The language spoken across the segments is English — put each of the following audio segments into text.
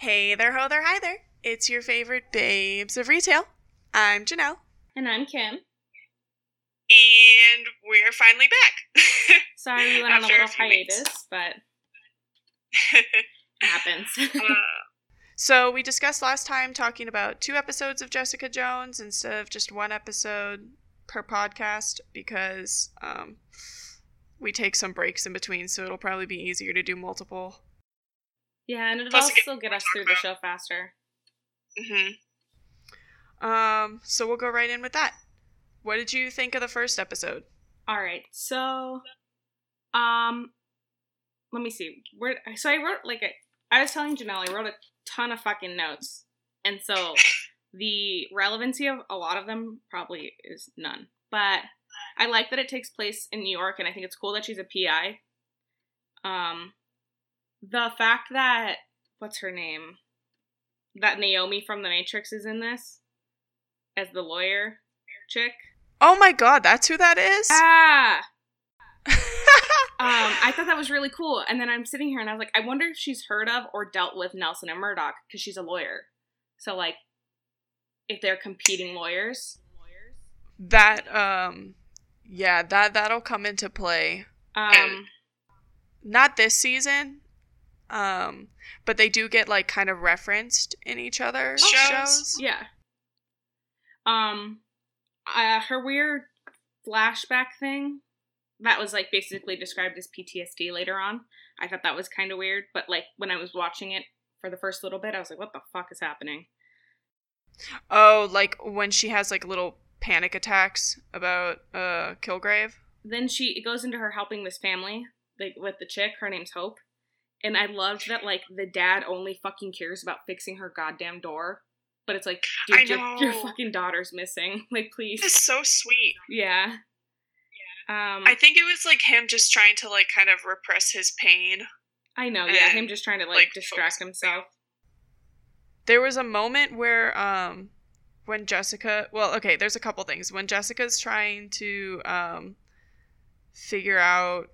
Hey there, ho there, hi there. It's your favorite babes of retail. I'm Janelle. And I'm Kim. And we're finally back. Sorry we went on a After a little weeks. hiatus, but it happens. Uh, so we discussed last time talking about two episodes of Jessica Jones instead of just one episode per podcast because um, we take some breaks in between, so it'll probably be easier to do multiple. Yeah, and it'll Plus it gets also get more us through talk the show faster. Mm-hmm. Um, so we'll go right in with that. What did you think of the first episode? All right, so um, let me see. Where so I wrote like a, I was telling Janelle I wrote a ton of fucking notes, and so the relevancy of a lot of them probably is none. But I like that it takes place in New York, and I think it's cool that she's a PI. Um, the fact that what's her name, that Naomi from The Matrix is in this as the lawyer chick. Oh my god, that's who that is? Ah, um, I thought that was really cool. And then I'm sitting here and I was like, I wonder if she's heard of or dealt with Nelson and Murdock because she's a lawyer. So like, if they're competing lawyers. that um yeah, that that'll come into play. Um, Not this season. Um but they do get like kind of referenced in each other's Shows? shows. yeah. Um, uh, her weird flashback thing that was like basically described as PTSD later on. I thought that was kind of weird, but like when I was watching it for the first little bit, I was like, what the fuck is happening? Oh, like when she has like little panic attacks about uh Kilgrave. then she it goes into her helping this family like with the chick her name's hope and i loved that like the dad only fucking cares about fixing her goddamn door. But it's like dude your, your fucking daughter's missing. Like please. It's so sweet. yeah. Um I think it was like him just trying to like kind of repress his pain. i know yeah him just trying to like, like, distract himself. There was a moment where um when Jessica well, okay, there's a couple things. When Jessica's trying to um figure out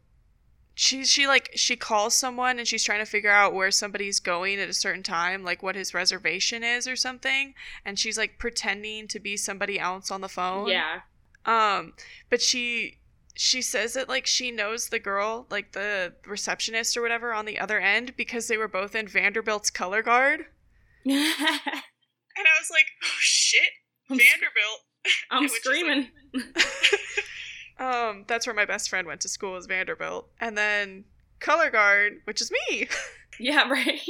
she she like she calls someone and she's trying to figure out where somebody's going at a certain time, like what his reservation is or something, and she's like pretending to be somebody else on the phone. yeah Um, but she she says that like she knows the girl, like the receptionist or whatever on the other end because they were both in Vanderbilt's color guard. And I was like, oh shit, I'm, Vanderbilt. I'm is, like- screaming Um, that's where my best friend went to school was Vanderbilt. And then color guard, which is me. yeah right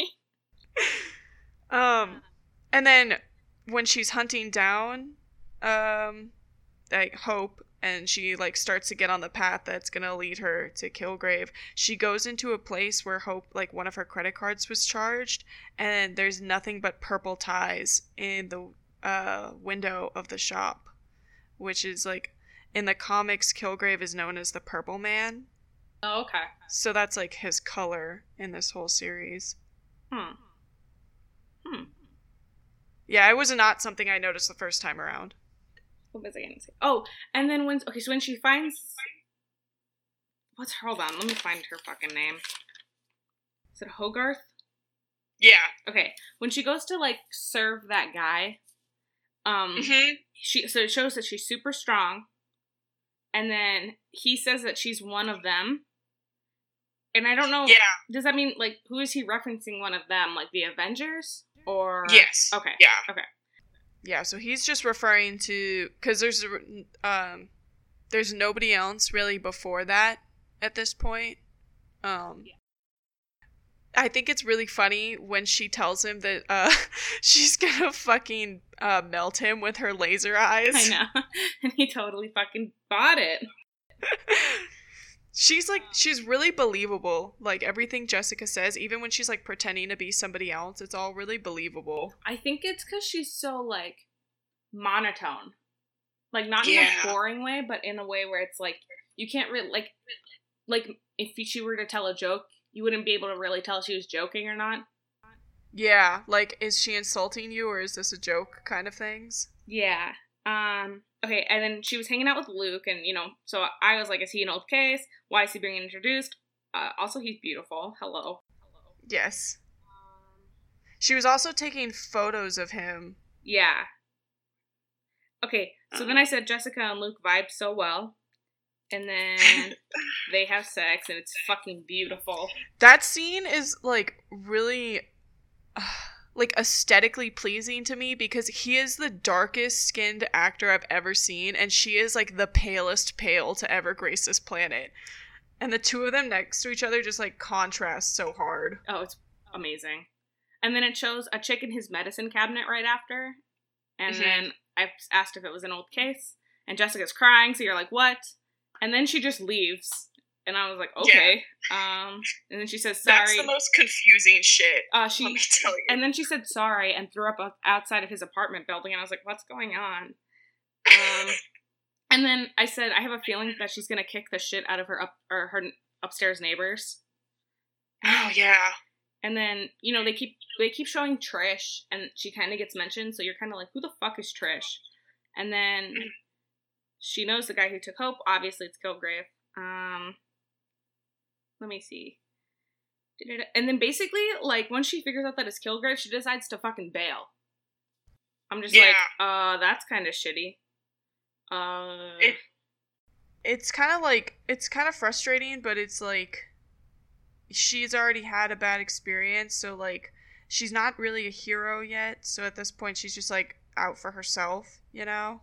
Um, and then when she's hunting down, um, like Hope, and she like starts to get on the path that's gonna lead her to Kilgrave, she goes into a place where Hope, like one of her credit cards was charged, and there's nothing but purple ties in the uh window of the shop, which is like in the comics, Kilgrave is known as the Purple Man, oh, okay so that's like his color in this whole series. hmm hmm Yeah, it was not something I noticed the first time around. what was I gonna say? Oh, and then when okay, so when she finds what's her hold on, let me find her fucking name. Is it Hogarth? Yeah. Okay. When she goes to like serve that guy, um hmm she so it shows that she's super strong. And then he says that she's one of them. And I don't know Yeah. does that mean like who is he referencing one of them? Like the Avengers? Or Yes. Okay. Yeah. Okay. Yeah, so he's just referring to because there's um there's nobody else really before that at this point. Um I think it's really funny when she tells him that uh she's gonna fucking uh melt him with her laser eyes. I know. and he totally fucking bought it. she's like she's really believable. Like everything Jessica says, even when she's like pretending to be somebody else, it's all really believable. I think it's because she's so like monotone, like not in a boring way, but in a way where it's like you can't really like like if she were to tell a joke, you wouldn't be able to really tell she was joking or not. Yeah, like is she insulting you or is this a joke kind of things? Yeah. Um. Okay, and then she was hanging out with Luke, and you know, so I was like, "Is he an old case? Why is he being introduced?" Uh, also, he's beautiful. Hello. Yes. She was also taking photos of him. Yeah. Okay, so then I said Jessica and Luke vibe so well. And then they have sex and it's fucking beautiful. That scene is like really like aesthetically pleasing to me because he is the darkest skinned actor I've ever seen and she is like the palest pale to ever grace this planet. And the two of them next to each other just like contrast so hard. Oh, it's amazing. And then it shows a chick in his medicine cabinet right after. And Mhm. then I asked if it was an old case. And Jessica's crying, so you're like, what? And then she just leaves. And I was like, okay. Um, and then she says sorry. That's the most confusing shit. uh, Let me tell you. and then she said sorry and threw up outside of his apartment building. And I was like, what's going on? Um, and then I said, I have a feeling that she's gonna kick the shit out of her up or her upstairs neighbors. oh yeah. And then you know they keep they keep showing Trish, and she kind of gets mentioned. So you're kind of like, who the fuck is Trish? And then she knows the guy who took Hope. Obviously, it's Kilgrave. Um, let me see. And then basically, like once she figures out that it's Kilgrave, she decides to fucking bail. I'm just like, uh, that's kind of shitty. Uh, It- It's kind of like it's kind of frustrating, but it's like she's already had a bad experience, so like she's not really a hero yet. So at this point, she's just like out for herself, you know.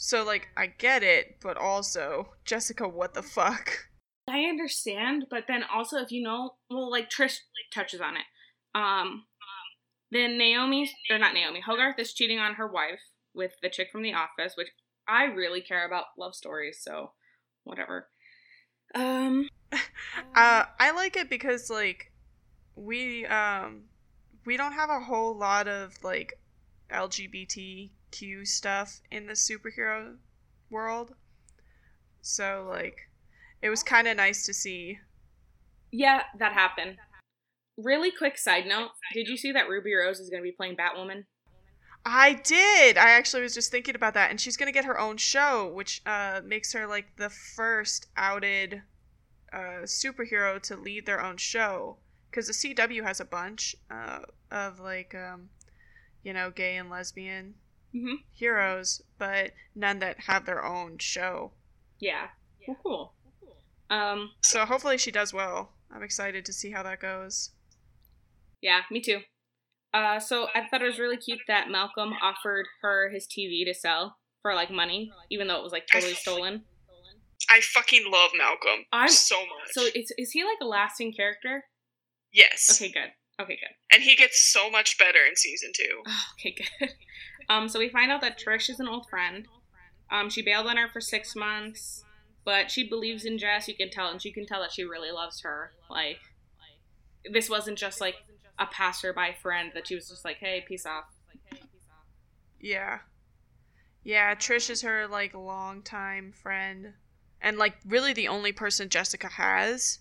So like I get it, but also Jessica, what the fuck? I understand, but then also if you know, well, like Trish touches on it. Um, then Naomi, or not Naomi, Hogarth is cheating on her wife with the chick from The Office, which I really care about love stories, so whatever. Um, Uh, I like it because like we um we don't have a whole lot of like LGBTQ stuff in the superhero world, so like it was kind of nice to see. yeah, that happened. Really quick side note: Did you see that Ruby Rose is going to be playing Batwoman? I did. I actually was just thinking about that, and she's gonna get her own show, which uh makes her like the first outed uh superhero to lead their own show. Because the CW has a bunch uh, of like um, you know, gay and lesbian Mm-hmm. heroes, but none that have their own show. Yeah. Well, cool. Um, So hopefully she does well. I'm excited to see how that goes. Yeah, me too. Uh, so I thought it was really cute that Malcolm offered her his TV to sell for like money, even though it was like totally stolen. I fucking love Malcolm I'm- so much. So is is he like a lasting character? yes. Okay, good. Okay, good. And he gets so much better in season two. Okay, good. Um, so we find out that Trish is an old friend. Um, she bailed on her for six months, but she believes in Jess. You can tell, and she can tell that she really loves her. Like, this wasn't just like a passerby friend that she was just like, "Hey, peace off." Yeah. Yeah, Trish is her like longtime friend. And like really the only person Jessica has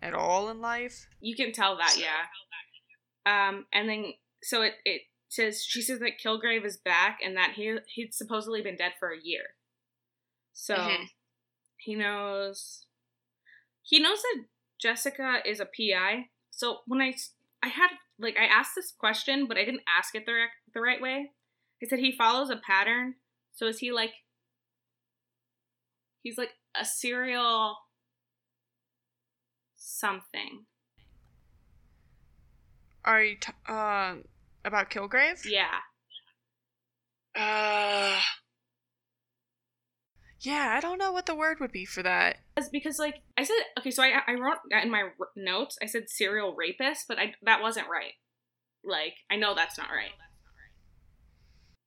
at all in life. You can tell that, yeah. Um, and then so it it says she says that Kilgrave is back and that he he'd supposedly been dead for a year. So Mhm. he knows he knows that Jessica is a PI. So when I I had like I asked this question, but I didn't ask it the rec- the right way. I said he follows a pattern. So is he like he's like a serial something. Are you t- um about Kilgrave? Yeah. Uh, Yeah, I don't know what the word would be for that. Because, because like I said, okay, so I I wrote in my r- notes. I said serial rapist, but I that wasn't right. Like I know that's not right.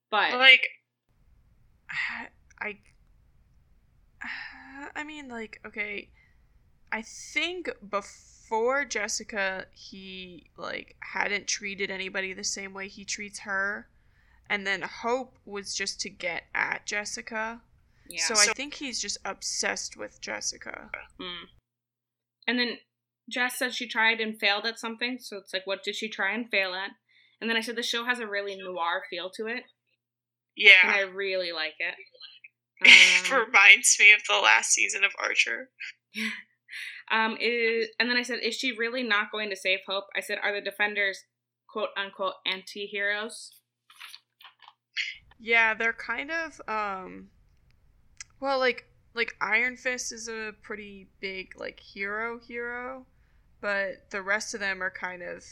But like, I I mean like okay, I think before Jessica he like hadn't treated anybody the same way he treats her. And then Hope was just to get at Jessica. yeah. So, So- I think he's just obsessed with Jessica. Mm. And then Jess said she tried and failed at something. So it's like, what did she try and fail at? And then I said the show has a really noir feel to it, Yeah. and I really like it. It Um, reminds me of the last season of Archer. um, is and then I said, is she really not going to save Hope? I said, are the defenders quote unquote anti heroes. Yeah, they're kind of um well like like Iron Fist is a pretty big like hero hero, but the rest of them are kind of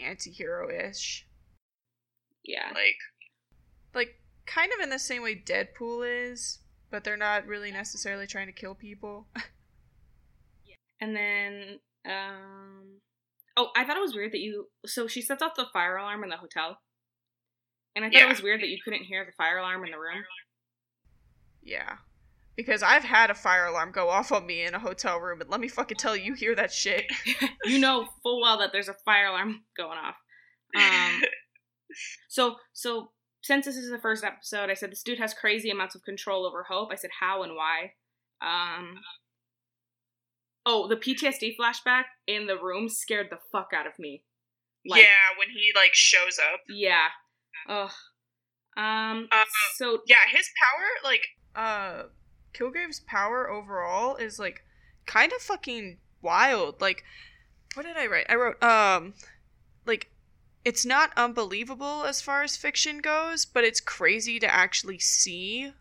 anti-hero ish. Yeah. Like, Like kind of in the same way Deadpool is, but they're not really necessarily trying to kill people. And then, um, oh, I thought it was weird that you. So she sets off the fire alarm in the hotel, and I thought Yeah. it was weird that you couldn't hear the fire alarm in the room. yeah. Because I've had a fire alarm go off on me in a hotel room, and let me fucking tell you, you hear that shit. you know full well that there's a fire alarm going off. Um, so so since this is the first episode, I said this dude has crazy amounts of control over Hope. I said how and why. Um, oh, the PTSD flashback in the room scared the fuck out of me. Like, yeah, when he like shows up. Yeah. Ugh. Um. Uh, so Yeah, his power, like, uh Kilgrave's power overall is like kind of fucking wild. Like what did I write? I wrote um like it's not unbelievable as far as fiction goes, but it's crazy to actually see.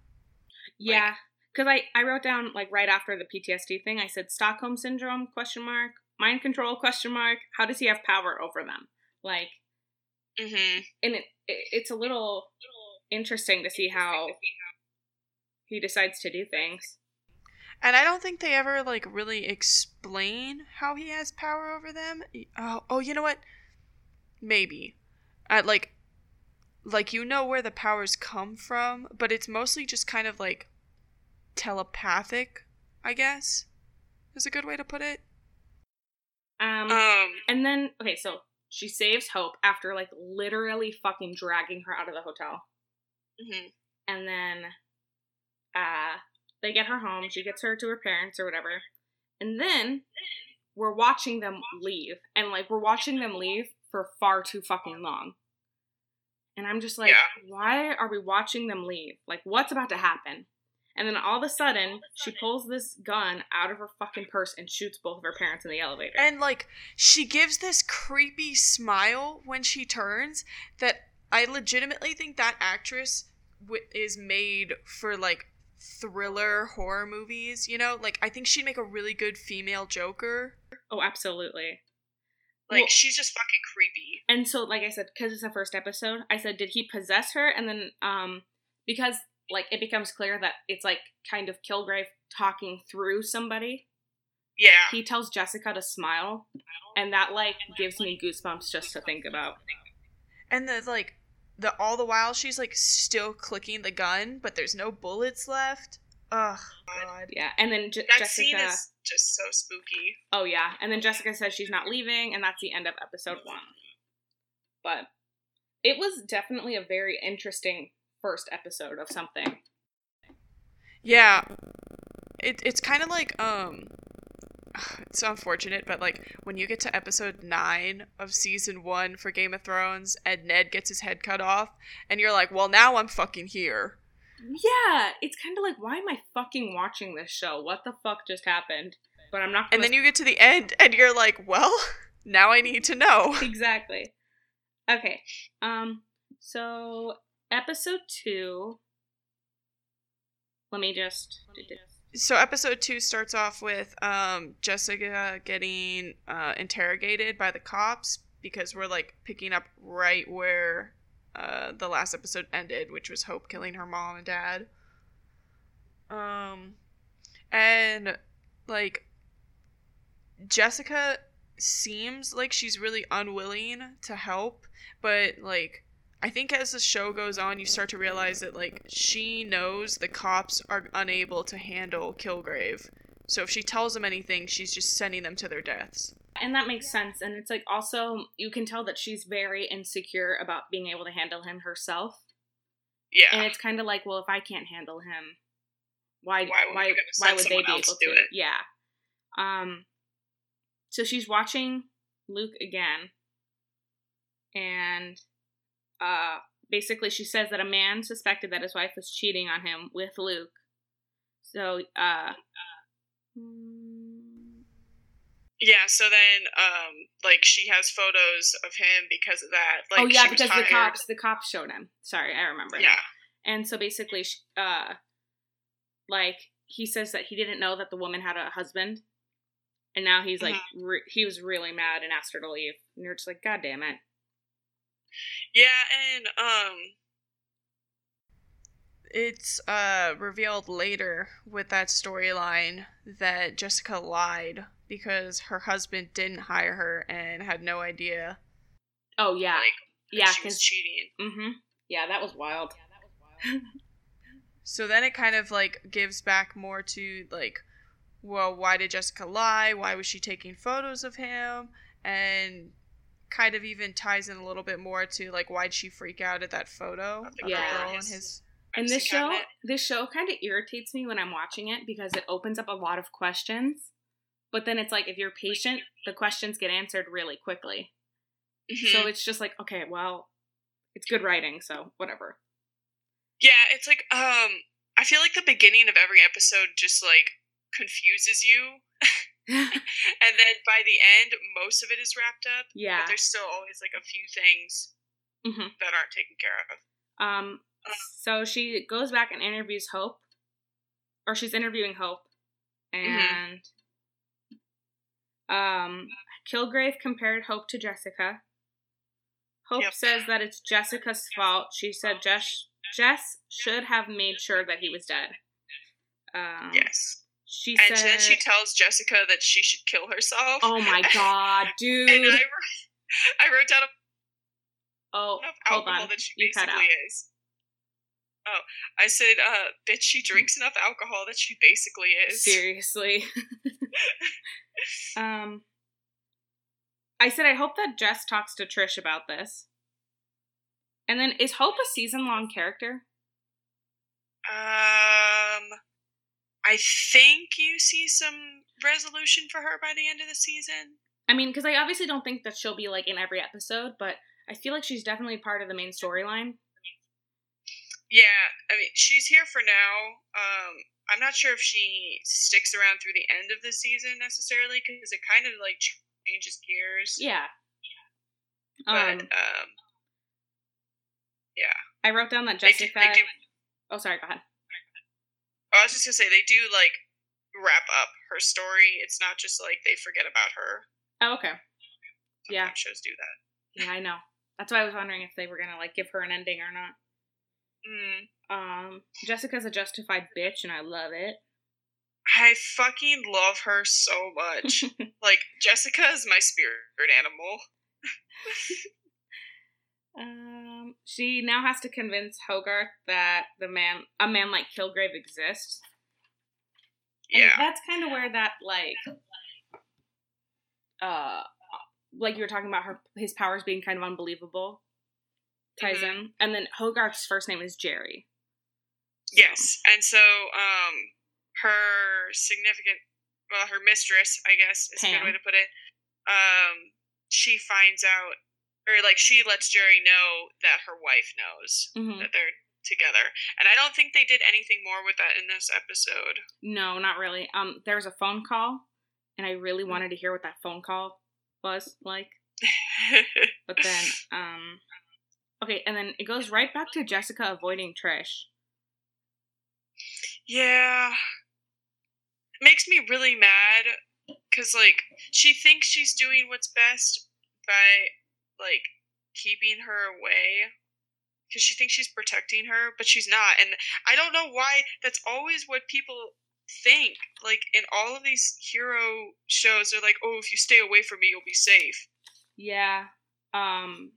yeah, because I I wrote down like right after the PTSD thing, I said Stockholm syndrome question mark mind control question mark. How does he have power over them? Like, mm-hmm. and it, it it's a little interesting to see how he decides to do things. And I don't think they ever like really explain how he has power over them. Oh, oh, you know what? Maybe. Uh, like like you know where the powers come from, but it's mostly just kind of like telepathic, I guess. Is a good way to put it. Um, Um, and then okay, so she saves Hope after like literally fucking dragging her out of the hotel. mhm. and then uh they get her home she gets her to her parents or whatever and then we're watching them leave and like we're watching them leave for far too fucking long and i'm just like Yeah. why are we watching them leave like what's about to happen and then all of a sudden she pulls this gun out of her fucking purse and shoots both of her parents in the elevator And like she gives this creepy smile when she turns that I legitimately think that actress w- is made for like thriller horror movies, you know? Like I think she'd make a really good female Joker. oh absolutely like Well- she's just fucking creepy. and so like i said because it's the first episode i said did he possess her and then um because like it becomes clear that it's like kind of kilgrave talking through somebody Yeah, he tells jessica to smile and that like gives me goosebumps just to think about And the like the all the while she's like still clicking the gun, but there's no bullets left. Ugh, god. yeah and then Je- that jessica scene is just so spooky. oh yeah and then jessica says she's not leaving and that's the end of episode one but it was definitely a very interesting first episode of something Yeah. It it's kind of like um it's unfortunate, but like when you get to episode 9 of season 1 for Game of Thrones and Ned gets his head cut off and you're like, "Well, now I'm fucking here." Yeah, it's kind of like, why am I fucking watching this show? What the fuck just happened? But I'm not. And then you get to the end and you're like, "Well, now I need to know." exactly. Okay. Um. So episode two. Let me just. So episode 2 starts off with um Jessica getting uh interrogated by the cops because we're like picking up right where uh the last episode ended, which was Hope killing her mom and dad. Um and like Jessica seems like she's really unwilling to help, but like I think as the show goes on, you start to realize that like she knows the cops are unable to handle Kilgrave. So if she tells them anything, she's just sending them to their deaths. And that makes sense. And it's like also you can tell that she's very insecure about being able to handle him herself. Yeah, And it's kind of like, well, if I can't handle him, why Why would why why would they be able to to? do it? Yeah. Um. So she's watching Luke again, and uh, basically she says that a man suspected that his wife was cheating on him with Luke. So uh. Yeah, so then um like she has photos of him because of that. Like oh yeah, she because the cops the cops showed him. Sorry, I remember. Yeah. And so basically, sh- uh, like he says that he didn't know that the woman had a husband, and now he's like Mm-hmm. re- he was really mad and asked her to leave. And you're just like, God damn it. Yeah, and um It's uh revealed later with that storyline that Jessica lied because her husband didn't hire her and had no idea. Oh yeah, like that yeah, she was cheating. mm-hmm. yeah, that was wild. So then it kind of like gives back more to like, well, why did Jessica lie? Why was she taking photos of him? And kind of even ties in a little bit more to like why'd she freak out at that photo of the Yeah. girl and his And this show, cabinet. this show kind of irritates me when I'm watching it because it opens up a lot of questions. But then it's like if you're patient, the questions get answered really quickly. Mhm. So it's just like, okay, well, it's good writing, so whatever. Yeah, it's like um I feel like the beginning of every episode just like confuses you and then by the end most of it is wrapped up. yeah. But there's still always like a few things hmm that aren't taken care of. Um. So she goes back and interviews Hope, or she's interviewing Hope, and um, Kilgrave compared Hope to Jessica. Hope Yep. says that it's Jessica's fault. She said Jess Jess should have made sure that he was dead. Um, Yes. She And said, then she tells Jessica that she should kill herself. "Oh my god, and dude! I wrote, I wrote down oh, enough hold alcohol on, that she you basically is. Oh, I said, uh, bitch, she drinks enough alcohol that she basically is. Seriously. um I said I hope that Jess talks to Trish about this. And then is Hope a season long character? Um, I think you see some resolution for her by the end of the season. I mean, because I obviously don't think that she'll be like in every episode, but I feel like she's definitely part of the main storyline. Yeah, I mean, she's here for now. Um, I'm not sure if she sticks around through the end of the season necessarily because it kind of like changes gears. Yeah. But Um, um, I wrote down that Jessica. Oh, sorry. Go ahead. I was just gonna say they do like wrap up her story. It's not just like they forget about her. Oh, okay. Yeah. Shows do that. Yeah, I know. That's why I was wondering if they were gonna like give her an ending or not. Mm. Um, Jessica's a justified bitch, and I love it. I fucking love her so much. like Jessica is my spirit animal. Um, she now has to convince Hogarth that the man, a man like Kilgrave, exists. And Yeah. that's kind of where that like, uh, like you were talking about her his powers being kind of unbelievable ties Mhm. in, and then Hogarth's first name is Jeri. So- Yes, and so um, her significant, well, her mistress, I guess, is a good way to put it. Um, she finds out, or like she lets Jeri know that her wife knows Mhm. that they're together, and I don't think they did anything more with that in this episode. No, not really. Um, there was a phone call, and I really wanted to hear what that phone call was like. But then, um, okay, and then it goes right back to Jessica avoiding Trish. Yeah. It makes me really mad because, like, she thinks she's doing what's best by, like, keeping her away because she thinks she's protecting her, but she's not. And I don't know why that's always what people think. Like, in all of these hero shows, they're like, oh, if you stay away from me, you'll be safe. Yeah. Um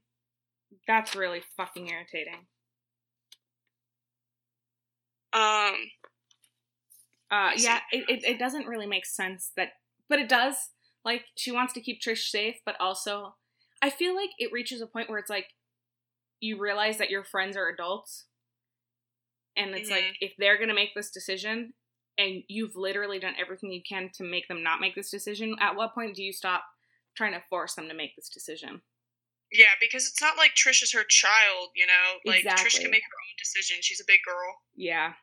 that's really fucking irritating. Um, Uh yeah, it, it, it doesn't really make sense that but it does. Like she wants to keep Trish safe, but also I feel like it reaches a point where it's like you realize that your friends are adults. And it's like Mhm. if they're gonna make this decision and you've literally done everything you can to make them not make this decision, at what point do you stop trying to force them to make this decision? yeah, because it's not like Trish is her child, you know? Like, Trish can make her own decision. She's a big girl. Yeah.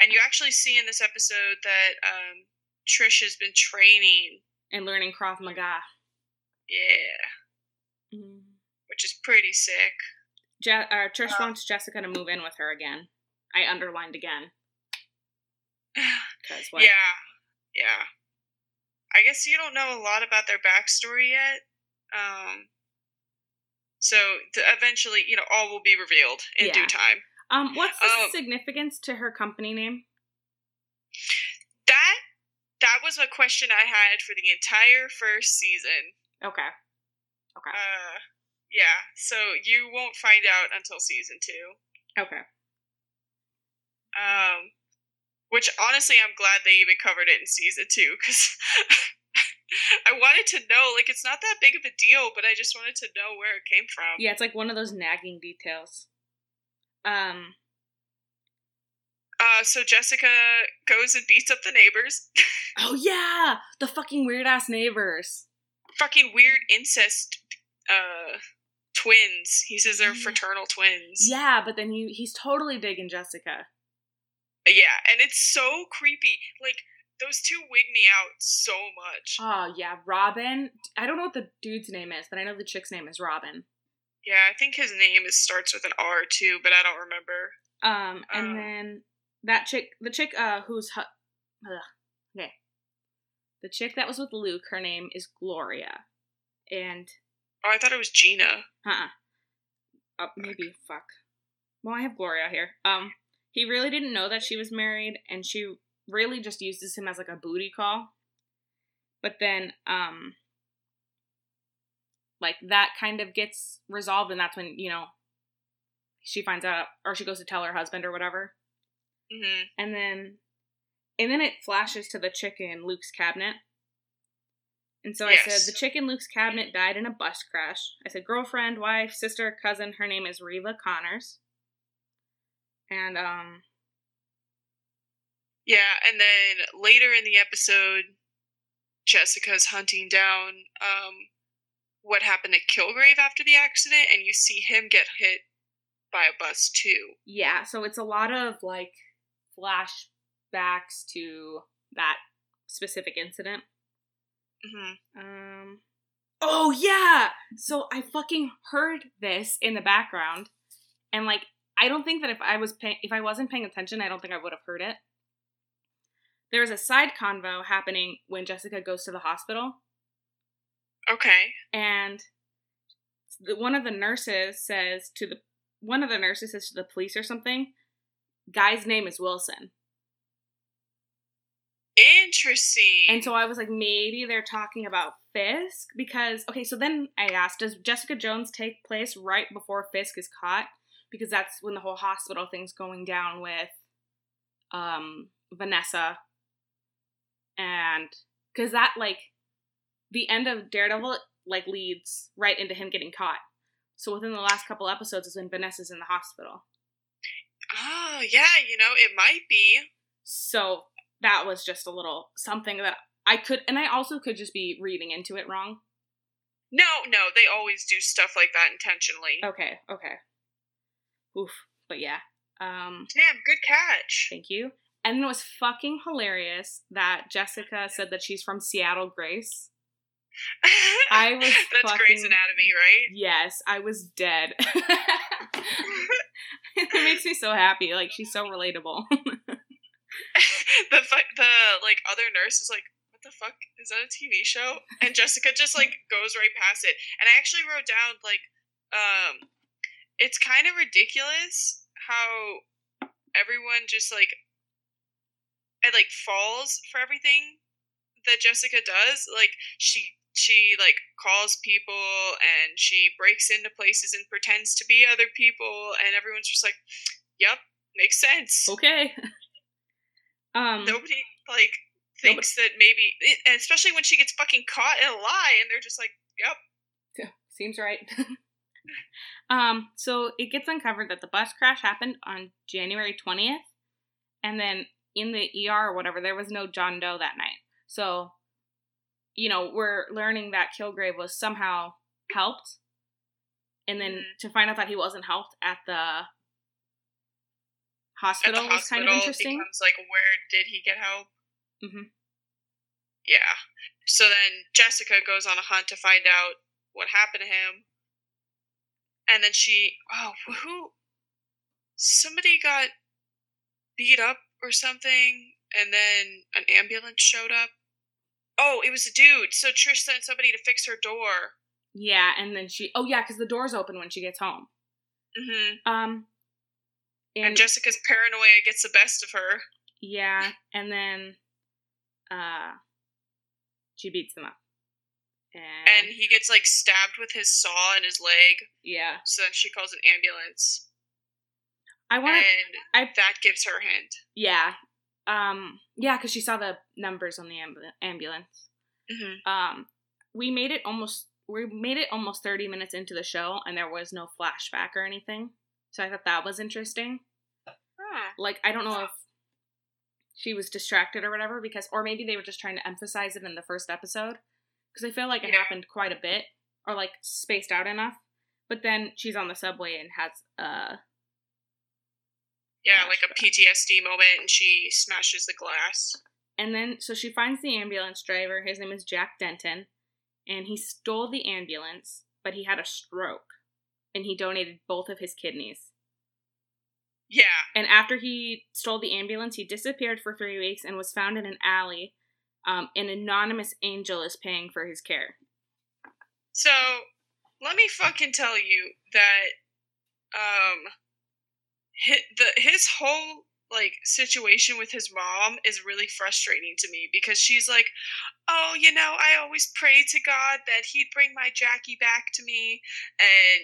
And you actually see in this episode that um, Trish has been training and learning Krav Maga. Yeah, Mm. which is pretty sick. Je- uh, Trish Uh, wants Jessica to move in with her again. I underlined again what? Yeah, yeah. I guess you don't know a lot about their backstory yet. Um, so eventually, you know, all will be revealed in Yeah. due time. Um, what's the Um, significance to her company name? That that was a question I had for the entire first season. Okay. Uh, yeah. So you won't find out until season two. Okay. Um, which honestly, I'm glad they even covered it in season two because I wanted to know. Like, it's not that big of a deal, but I just wanted to know where it came from. Yeah, it's like one of those nagging details. Um, Uh, so Jessica goes and beats up the neighbors. oh yeah, the fucking weird ass neighbors. Fucking weird incest uh twins. He says they're fraternal twins. Yeah, but then he he's totally digging Jessica. Yeah, and it's so creepy. Like those two wig me out so much. Oh yeah, Robyn. I don't know what the dude's name is, but I know the chick's name is Robyn. Yeah, I think his name is starts with an R too, but I don't remember. Um, and Um. then that chick, the chick uh who's hu- ugh, okay, the chick that was with Luke, her name is Gloria, and Oh, I thought it was Gina. uh, uh maybe fuck. Well, I have Gloria here. Um, he really didn't know that she was married, and she really just uses him as like a booty call. But then, um, like that kind of gets resolved, and that's when you know she finds out, or she goes to tell her husband or whatever. hmm and then and then it flashes to the chick in Luke's cabinet. And so I said the chick in Luke's cabinet died in a bus crash. I said girlfriend, wife, sister, cousin. Her name is Reva Connors. And um, Yeah, and then later in the episode, Jessica's hunting down um what happened to Kilgrave after the accident, and you see him get hit by a bus too. yeah, so it's a lot of like flashbacks to that specific incident. Hmm Um. Oh yeah. So I fucking heard this in the background, and like I don't think that if I was pay- if I wasn't paying attention, I don't think I would have heard it. There's a side convo happening when Jessica goes to the hospital, Okay. and the, one of the nurses says to the one of the nurses says to the police or something, "Guy's name is Wilson." Interesting. And so I was like, maybe they're talking about Fisk because okay. So then I asked, does Jessica Jones take place right before Fisk is caught? Because that's when the whole hospital thing's going down with um Vanessa, and because that like the end of Daredevil like leads right into him getting caught. So within the last couple episodes is when Vanessa's in the hospital. oh yeah, you know it might be. So that was just a little something that I could, and I also could just be reading into it wrong. No, no, they always do stuff like that intentionally. Okay, okay. Oof. But yeah. Um, Damn, good catch. thank you. And it was fucking hilarious that Jessica said that she's from Seattle Grace. I was That's Grey's Anatomy, right? Yes, I was dead. it makes me so happy. Like she's so relatable. the the like other nurse is like, "What the fuck is that a TV show?" And Jessica just like goes right past it. And I actually wrote down like, um, it's kind of ridiculous how everyone just like it like falls for everything that Jessica does. Like she she like calls people and she breaks into places and pretends to be other people and everyone's just like, "Yep, makes sense." okay. Um nobody like thinks that maybe it, especially when she gets fucking caught in a lie and they're just like yep Seems right. um, so it gets uncovered that the bus crash happened on January 20th, and then in the ER or whatever, there was no John Doe that night. So, you know, we're learning that Kilgrave was somehow helped, and then Mhm. to find out that he wasn't helped at the hospital the was kind hospital of interesting. becomes like where did he get help Mhm. yeah. So then Jessica goes on a hunt to find out what happened to him. And then she, oh, who? Somebody got beat up or something, and then an ambulance showed up. Oh, it was a dude. So Trish sent somebody to fix her door. Yeah, and then she. Oh yeah, because the door's open when she gets home. hmm Um. And, Jessica's paranoia gets the best of her. Yeah, and then uh she beats them up. And, And he gets like stabbed with his saw in his leg. yeah. So then she calls an ambulance. I want And I that gives her a hint. yeah. Um yeah, cuz she saw the numbers on the ambu- ambulance. hmm Um we made it almost we made it almost 30 minutes into the show and there was no flashback or anything. So I thought that was interesting. Oh. Like I don't know if she was distracted or whatever because or maybe they were just trying to emphasize it in the first episode because I feel like it Yeah. happened quite a bit or like spaced out enough. But then she's on the subway and has uh Yeah, like a PTSD moment, and she smashes the glass. and then so she finds the ambulance driver. His name is Jack Denton and he stole the ambulance, but he had a stroke and he donated both of his kidneys. Yeah, And after he stole the ambulance, he disappeared for three weeks and was found in an alley. Um, an anonymous angel is paying for his care. So let me fucking tell you that um his, the his whole like situation with his mom is really frustrating to me because she's like, "Oh, you know, I always pray to God that he'd bring my Jackie back to me." And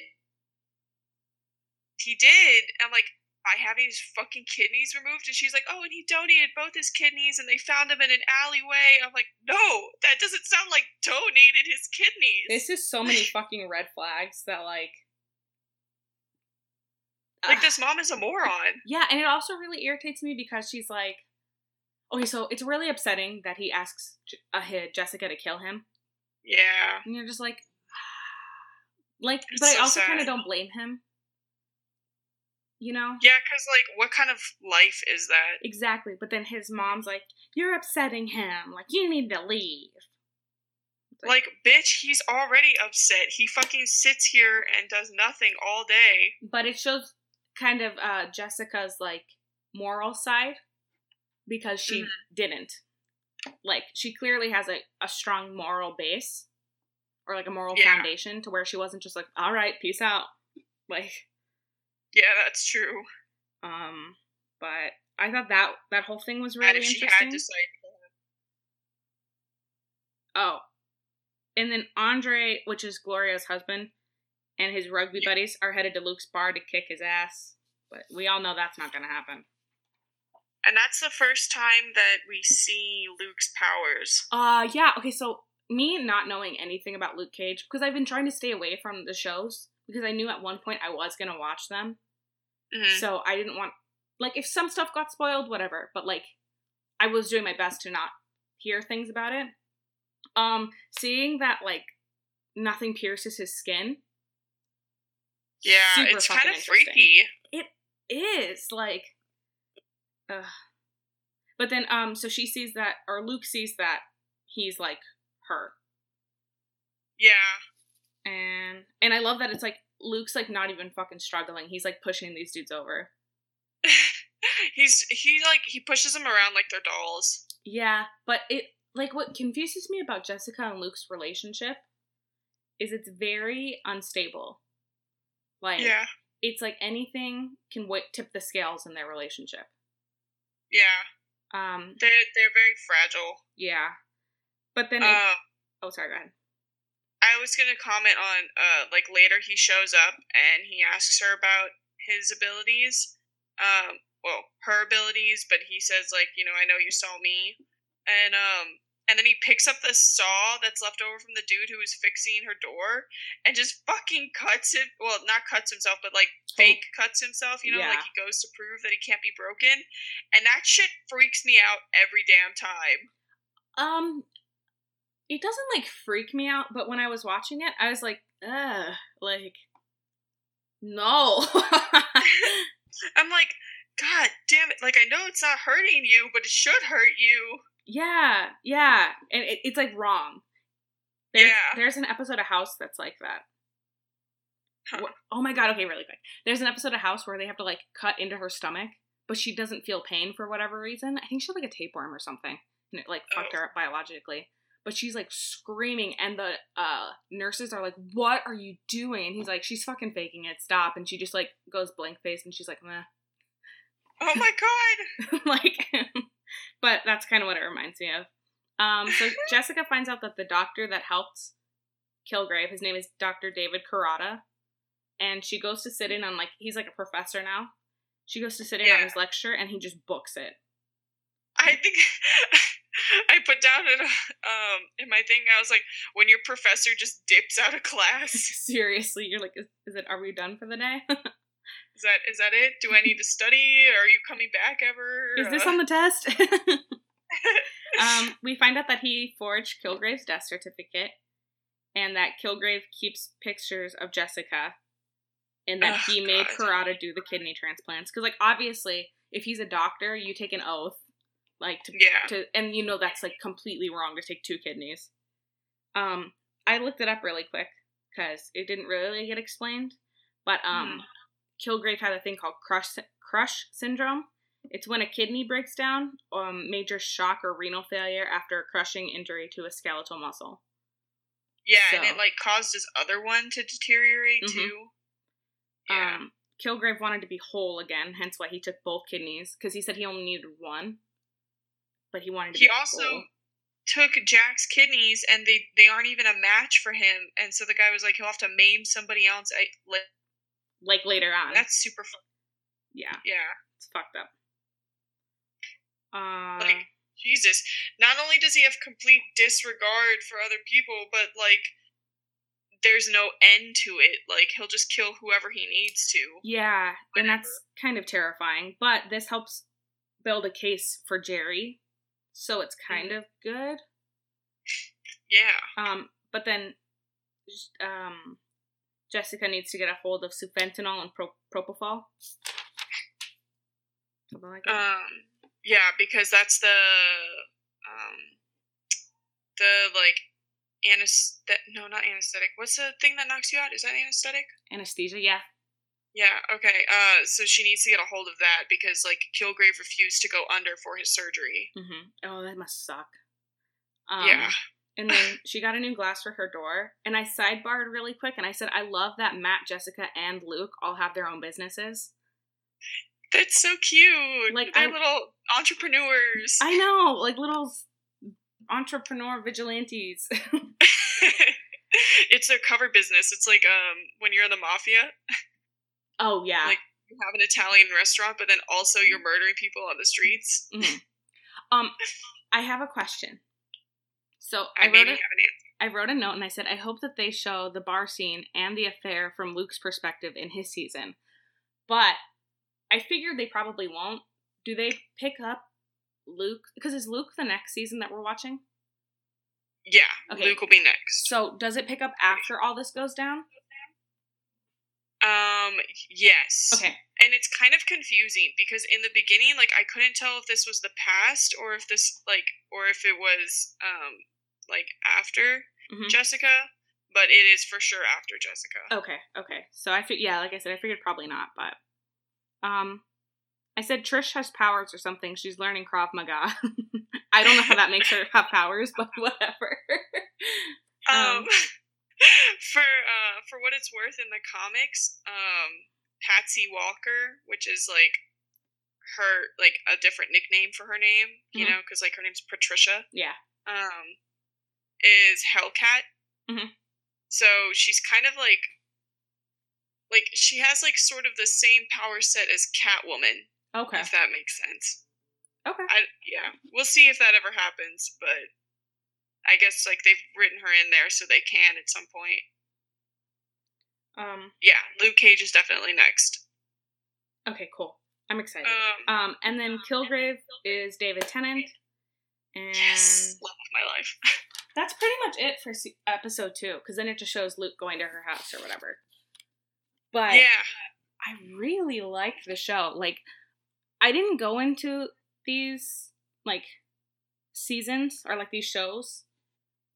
he did. I'm like, by having his fucking kidneys removed and she's like, "Oh, and he donated both his kidneys and they found him in an alleyway." I'm like, "No, that doesn't sound like donated his kidneys." This is so many fucking red flags that like. Like Ugh. this mom is a moron. Yeah, and it also really irritates me because she's like, okay, so it's really upsetting that he asks uh, Jessica to kill him, Yeah. and you're just like, like, It's but I also kind of don't blame him. You know? Yeah, because, like, what kind of life is that? Exactly. But then his mom's like, "You're upsetting him. Like, you need to leave." Like, bitch, he's already upset. He fucking sits here and does nothing all day. But it shows kind of uh Jessica's like moral side because she Mhm. didn't. Like, she clearly has a, a strong moral base or like a moral Yeah. foundation to where she wasn't just like, "All right, peace out." Like, Yeah, that's true. um, but I thought that that whole thing was really she interesting. had decided. Oh. And then Andre, which is Gloria's husband, and his rugby buddies are headed to Luke's bar to kick his ass. But we all know that's not going to happen. And that's the first time that we see Luke's powers. Uh, yeah. Okay, so me not knowing anything about Luke Cage, because I've been trying to stay away from the shows, because I knew at one point I was going to watch them. Mhm. So I didn't want, like, if some stuff got spoiled, whatever. But, like, I was doing my best to not hear things about it. Um, seeing that, like, nothing pierces his skin Yeah, it's kind of freaky. is like Ugh. but then um so she sees that or luke sees that he's like her Yeah. And and i love that it's like luke's like not even fucking struggling he's like pushing these dudes over He's he like he pushes them around like they're dolls. yeah but it like what confuses me about jessica and luke's relationship is it's very unstable like Yeah. it's like anything can w- tip the scales in their relationship Yeah. um They're they're very fragile. yeah but then it, Uh, oh sorry go ahead I was gonna comment on uh like later he shows up and he asks her about his abilities. Um well, her abilities, but he says like, you know, I know you saw me. And um and then he picks up the saw that's left over from the dude who was fixing her door and just fucking cuts it well, not cuts himself, but like fake cuts himself, you know, Yeah. like he goes to prove that he can't be broken. And that shit freaks me out every damn time. Um, it doesn't like freak me out, but when I was watching it, I was like, ugh, like, no. I'm like, God damn it! Like I know it's not hurting you, but it should hurt you. Yeah, yeah, and it, it's like wrong. There's, Yeah. there's an episode of House that's like that. Huh. Oh my god! Okay, really quick. There's an episode of House where they have to like cut into her stomach, but she doesn't feel pain for whatever reason. I think she had like a tapeworm or something, and it like fucked Oh. her up biologically. But she's like screaming, and the uh, nurses are like, "What are you doing?" And he's like, "She's fucking faking it. Stop!" And she just like goes blank face, and she's like, "Meh." Oh my god. like but that's kind of what it reminds me of um so jessica finds out that the doctor that helped kilgrave his name is dr david karada and she goes to sit in on like he's like a professor now she goes to sit in on his lecture and he just books it I think I put down in um in my thing. I was like, when your professor just dips out of class, seriously you're like is, is it are we done for the day is that is that it? Do I need to study? Are you coming back ever? is this Uh, on the test um we find out that he forged kilgrave's death certificate and that kilgrave keeps pictures of jessica and that Ugh, he made God. Karada do the kidney transplants. Because, like, obviously, if he's a doctor, you take an oath, like, to, yeah. to, and you know that's like completely wrong to take two kidneys. Um, I looked it up really quick because it didn't really get explained. But um, Kilgrave had a thing called crush crush syndrome. It's when a kidney breaks down, um, major shock or renal failure after a crushing injury to a skeletal muscle. Yeah, and it like caused his other one to deteriorate Mhm. too. Yeah. Um, Kilgrave wanted to be whole again, hence why he took both kidneys because he said he only needed one, but he wanted to he also whole. took Jack's kidneys, and they they aren't even a match for him. And so the guy was like, he'll have to maim somebody else. I, like, like later on. that's super fun. yeah, Yeah. it's fucked up. Uh, Like, Jesus. Not only does he have complete disregard for other people, but like there's no end to it. Like he'll just kill whoever he needs to. yeah, and that's kind of terrifying. But this helps build a case for Jeri, so it's kind of good. Yeah. Um, but then, um, Jessica needs to get a hold of sufentanil and pro- propofol. Something like that. Um yeah, because that's the um the like anesthetic no not anesthetic. What's the thing that knocks you out? Is that anesthetic? Anesthesia, yeah. Yeah, okay. Uh so she needs to get a hold of that because like Kilgrave refused to go under for his surgery. hmm Oh, that must suck. Um, yeah. And then she got a new glass for her door. And I sidebarred really quick and I said, I love that Matt, Jessica, and Luke all have their own businesses. That's so cute. Like, They're I- little entrepreneurs. I know, like little entrepreneur vigilantes. it's their cover business. It's like um when you're in the mafia, oh, yeah. Like- you have an Italian restaurant, but then also you're murdering people on the streets. Mhm. Um, I have a question. So I, I, wrote maybe a, have an answer. I wrote a note and I said, I hope that they show the bar scene and the affair from Luke's perspective in his season. But I figured they probably won't. Do they pick up Luke? Because is Luke the next season that we're watching? Yeah, Okay. Luke will be next. So does it pick up after all this goes down? Um, yes. Okay. And it's kind of confusing because in the beginning, like I couldn't tell if this was the past or if this like or if it was um like after Mhm. Jessica, but it is for sure after Jessica. Okay, okay. So I fig- yeah, like I said, I figured probably not, but um I said Trish has powers or something. She's learning Krav Maga. I don't know how that makes her have powers, but whatever. Um, Um, for uh for what it's worth in the comics, um Patsy Walker, which is like her like a different nickname for her name, you Mhm. know, because like her name's Patricia. yeah. um, is Hellcat. Mhm. So she's kind of like, like she has like sort of the same power set as Catwoman, Okay. if that makes sense. Okay. I yeah, we'll see if that ever happens, but I guess like they've written her in there so they can at some point. Um Yeah, Luke Cage is definitely next. okay, cool. I'm excited. Um, Um and then Kilgrave is David Tennant. And yes, love of my life. that's pretty much it for episode 2 cuz then it just shows Luke going to her house or whatever. But yeah, I really liked the show. Like, I didn't go into these like seasons or like these shows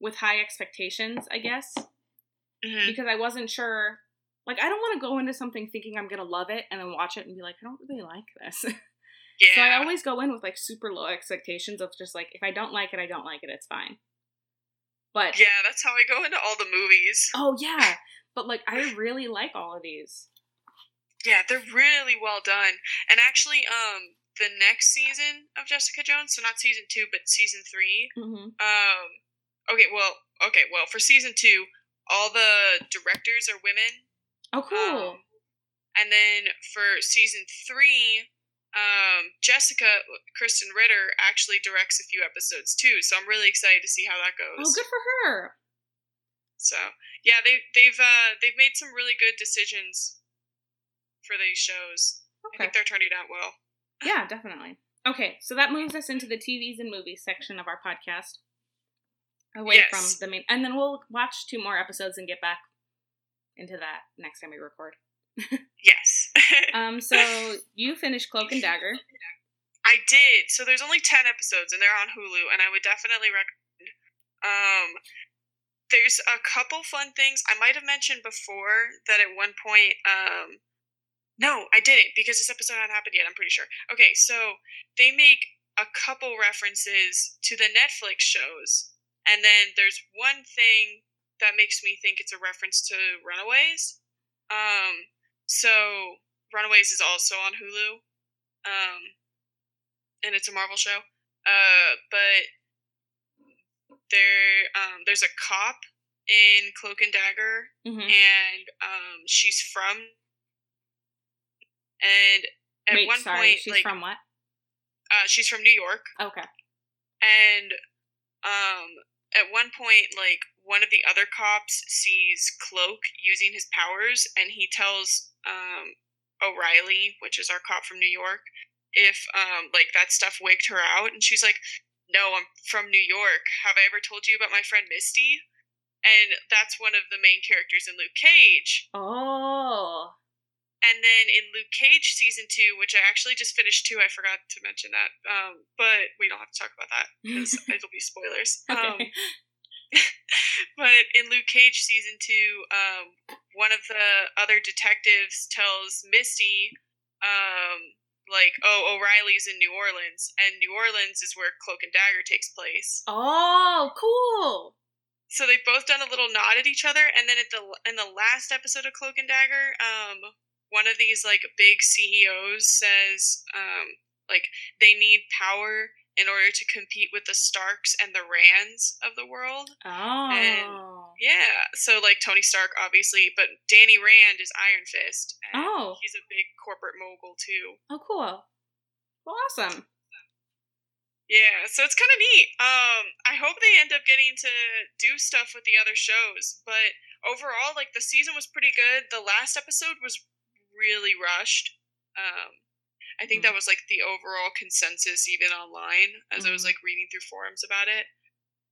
with high expectations, I guess, Mhm. because I wasn't sure. Like, I don't want to go into something thinking I'm gonna love it and then watch it and be like, I don't really like this. Yeah. So I always go in with like super low expectations of just like if I don't like it, I don't like it. It's fine. But yeah, that's how I go into all the movies. oh yeah, but like I really like all of these. Yeah, they're really well done. And actually, um, the next season of Jessica Jones, so not season two, but season three. hmm Um, okay, well, okay, well, for season two, all the directors are women. Oh cool. Um, and then for season three, um, Jessica Krysten Ritter actually directs a few episodes too. So I'm really excited to see how that goes. oh, good for her. So yeah, they they've uh, they've made some really good decisions for these shows. I think they're turning out well. Yeah, definitely. Okay, so that moves us into the TVs and movies section of our podcast. Away Yes. from the main, and then we'll watch two more episodes and get back into that next time we record. Yes. Um, so you finished Cloak and Dagger. I did. So there's only 10 episodes and they're on Hulu and I would definitely recommend. Um there's a couple fun things I might have mentioned before that at one point um no, I didn't because this episode hadn't happened yet, I'm pretty sure. Okay, so they make a couple references to the Netflix shows and then there's one thing that makes me think it's a reference to Runaways. Um so Runaways is also on Hulu. Um and it's a Marvel show. Uh, but there, um, there's a cop in Cloak and Dagger, hmm and um, she's from. And at Wait, one sorry, point, she's like, from what? uh, she's from New York, Okay. and um, at one point, like one of the other cops sees Cloak using his powers, and he tells um, O'Reilly, which is our cop from New York, if um, like that stuff waked her out, and she's like, "No, I'm from New York. Have I ever told you about my friend Misty?" And that's one of the main characters in Luke Cage. Oh. And then in Luke Cage season two, which I actually just finished too, I forgot to mention that, um, but we don't have to talk about that because it'll be spoilers. Um, but in Luke Cage season two, um, one of the other detectives tells Misty, um, like, "Oh, O'Reilly's in New Orleans, and New Orleans is where Cloak and Dagger takes place." oh, cool. So they've both done a little nod at each other, and then at the in the last episode of Cloak and Dagger, um, one of these like big CEOs says, um, like they need power in order to compete with the Starks and the Rands of the world. Oh. Yeah, so like Tony Stark, obviously, but Danny Rand is Iron Fist. And Oh. he's a big corporate mogul too. Oh, cool. Well, awesome. Yeah, so it's kind of neat. Um, I hope they end up getting to do stuff with the other shows, but overall, like the season was pretty good. The last episode was really rushed. Um, I think that was like the overall consensus, even online, as I was Mhm. like reading through forums about it.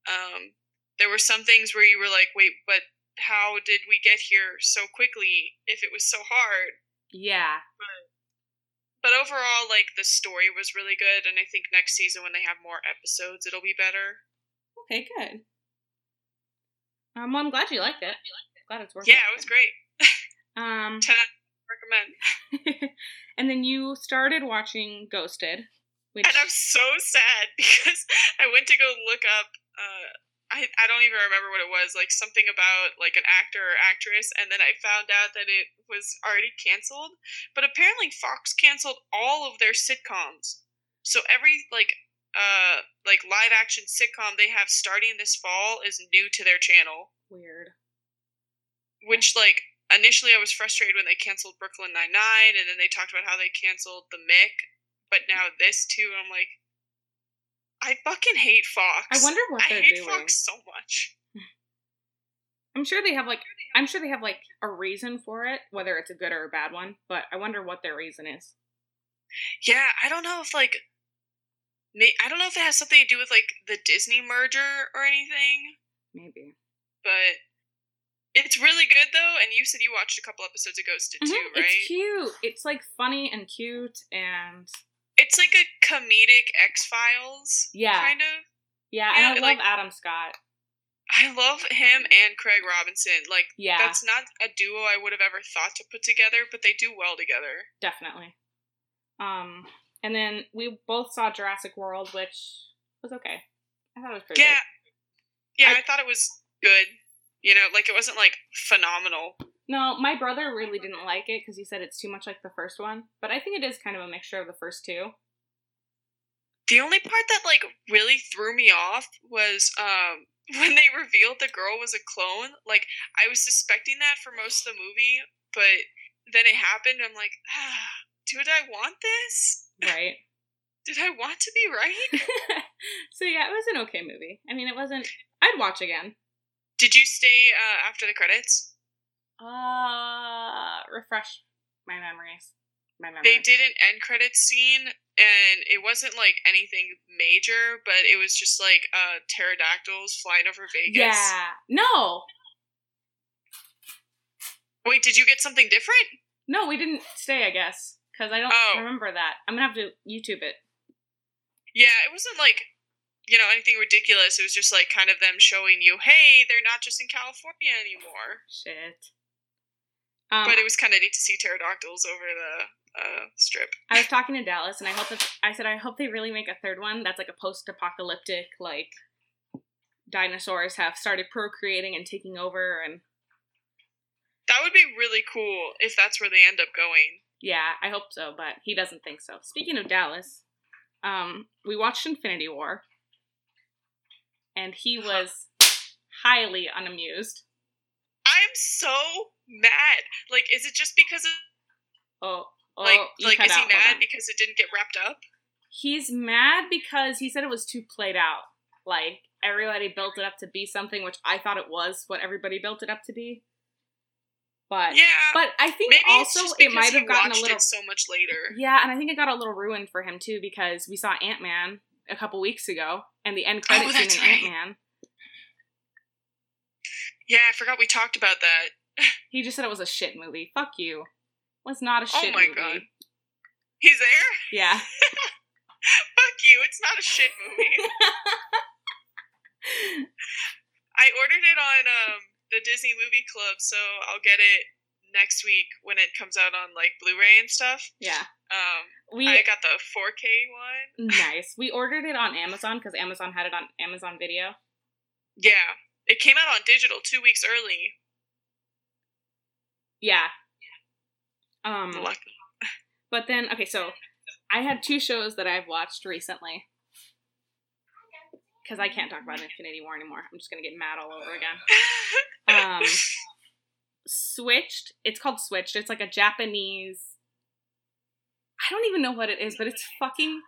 Um, there were some things where you were like, "Wait, but how did we get here so quickly? If it was so hard." Yeah. But overall, like the story was really good, and I think next season when they have more episodes, it'll be better. Okay, good. Um, well, I'm glad you liked it. Glad it's worth Yeah, it was great. Um, Ten out of 10 recommend. and then you started watching Ghosted, which And I'm so sad because I went to go look up. Uh, I I don't even remember what it was. Like something about like an actor or actress, and then I found out that it was already canceled. But apparently, Fox canceled all of their sitcoms. So every like uh like live action sitcom they have starting this fall is new to their channel. weird. which like initially I was frustrated when they canceled Brooklyn Nine Nine, and then they talked about how they canceled the Mick, but now this too, and I'm like, I fucking hate Fox. I wonder what I they're hate doing. Fox so much. I'm sure they have like I'm sure they have like a reason for it, whether it's a good or a bad one. But I wonder what their reason is. Yeah, I don't know if like, I don't know if it has something to do with like the Disney merger or anything, Maybe. but it's really good though. And you said you watched a couple episodes of Ghosted too, Mhm, right? It's cute. It's like funny and cute and It's like a comedic X Files, Yeah. kind of. Yeah, and I like- love Adam Scott. I love him and Craig Robinson. Like Yeah, that's not a duo I would have ever thought to put together, but they do well together. definitely. Um, and then we both saw Jurassic World, which was okay. I thought it was pretty Yeah. Yeah, I- I, thought it was good. You know, like it wasn't like phenomenal. No, my brother really didn't like it because he said it's too much like the first one, but I think it is kind of a mixture of the first two. The only part that like really threw me off was um when they revealed the girl was a clone. Like I was suspecting that for most of the movie, but then it happened. I'm like, ah, did I want this? Right. Did I want to be right? so yeah, it was an okay movie. I mean, it wasn't. I'd watch again. Did you stay uh, after the credits? Uh, refresh my memories. My memory. They did an end credits scene, and it wasn't like anything major, but it was just like uh, pterodactyls flying over Vegas. Yeah. No. Wait, did you get something different? No, we didn't stay. I guess because I don't Oh. remember that. I'm gonna have to YouTube it. Yeah, it wasn't like you know anything ridiculous. It was just like kind of them showing you, hey, they're not just in California anymore. Shit. Um, but it was kind of neat to see pterodactyls over the uh, strip. I was talking to Dallas, and I hope that I said I hope they really make a third one that's like a post-apocalyptic, like dinosaurs have started procreating and taking over, and That would be really cool if that's where they end up going. yeah, I hope so. But he doesn't think so. Speaking of Dallas, um, we watched Infinity War, and he was highly unamused. I'm so mad. Like, is it just because of Oh, oh, like like is he out, hold mad because it didn't get wrapped up? He's mad because he said it was too played out. Like everybody built it up to be something, which I thought it was what everybody built it up to be. But Yeah. but I think Maybe also it might have gotten a little it so much later. yeah, and I think it got a little ruined for him too because we saw Ant Man a couple weeks ago and the end credit Oh, scene in right. Ant Man. Yeah, I forgot we talked about that. He just said it was a shit movie. Fuck you. It was not a Oh shit my movie. God. He's there? Yeah. Fuck you, it's not a shit movie. I ordered it on um the Disney Movie Club, so I'll get it next week when it comes out on like Blu-ray and stuff. yeah. Um We I got the 4K one. nice. We ordered it on Amazon because Amazon had it on Amazon Video. Yeah. It came out on digital 2 weeks early. Yeah. Um Lucky. But then, okay, so I had two shows that I've watched recently. Because I can't talk about Infinity War anymore. I'm just going to get mad all over again. Um, Switched. It's called Switched. It's like a Japanese. I don't even know what it is, but it's fucking.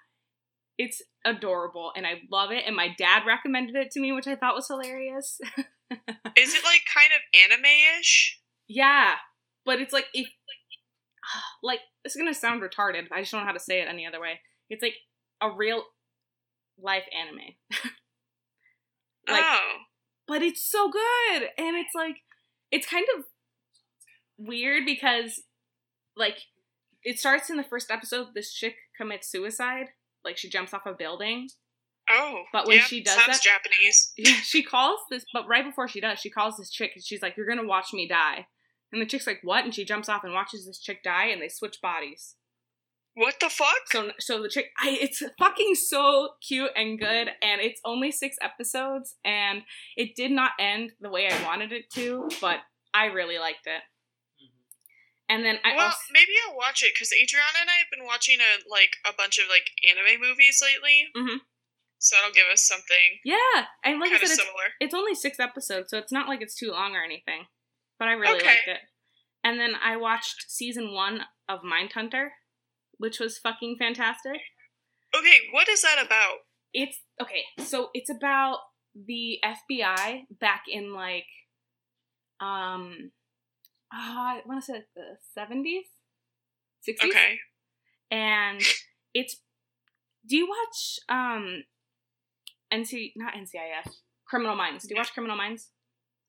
It's adorable and I love it. And my dad recommended it to me, which I thought was hilarious. Is it like kind of anime-ish? Yeah, but it's like if like it's gonna sound retarded. I just don't know how to say it any other way. It's like a real life anime, like, oh. but it's so good, and it's like it's kind of weird because like it starts in the first episode. This chick commits suicide, like she jumps off a building. Oh. But when yeah, she does sounds that- Japanese. Yeah, she calls this, but right before she does, she calls this chick and she's like, "You're gonna watch me die." And the chick's like, "What?" And she jumps off and watches this chick die, and they switch bodies. What the fuck? So, so the chick, I, it's fucking so cute and good, and it's only six episodes, and it did not end the way I wanted it to, but I really liked it. And then I well, also, maybe I'll watch it because Adriana and I have been watching a like a bunch of like anime movies lately. Mhm. So that'll give us something yeah, and like I said, it's, it's only six episodes, so it's not like it's too long or anything. But I really Okay. liked it. And then I watched season one of Mindhunter, which was fucking fantastic. Okay, what is that about? It's okay, so it's about the FBI back in like um uh, I want to say like the 70s? 60s? Okay. And it's do you watch um NC not NCIS Criminal Minds. Do you watch Criminal Minds?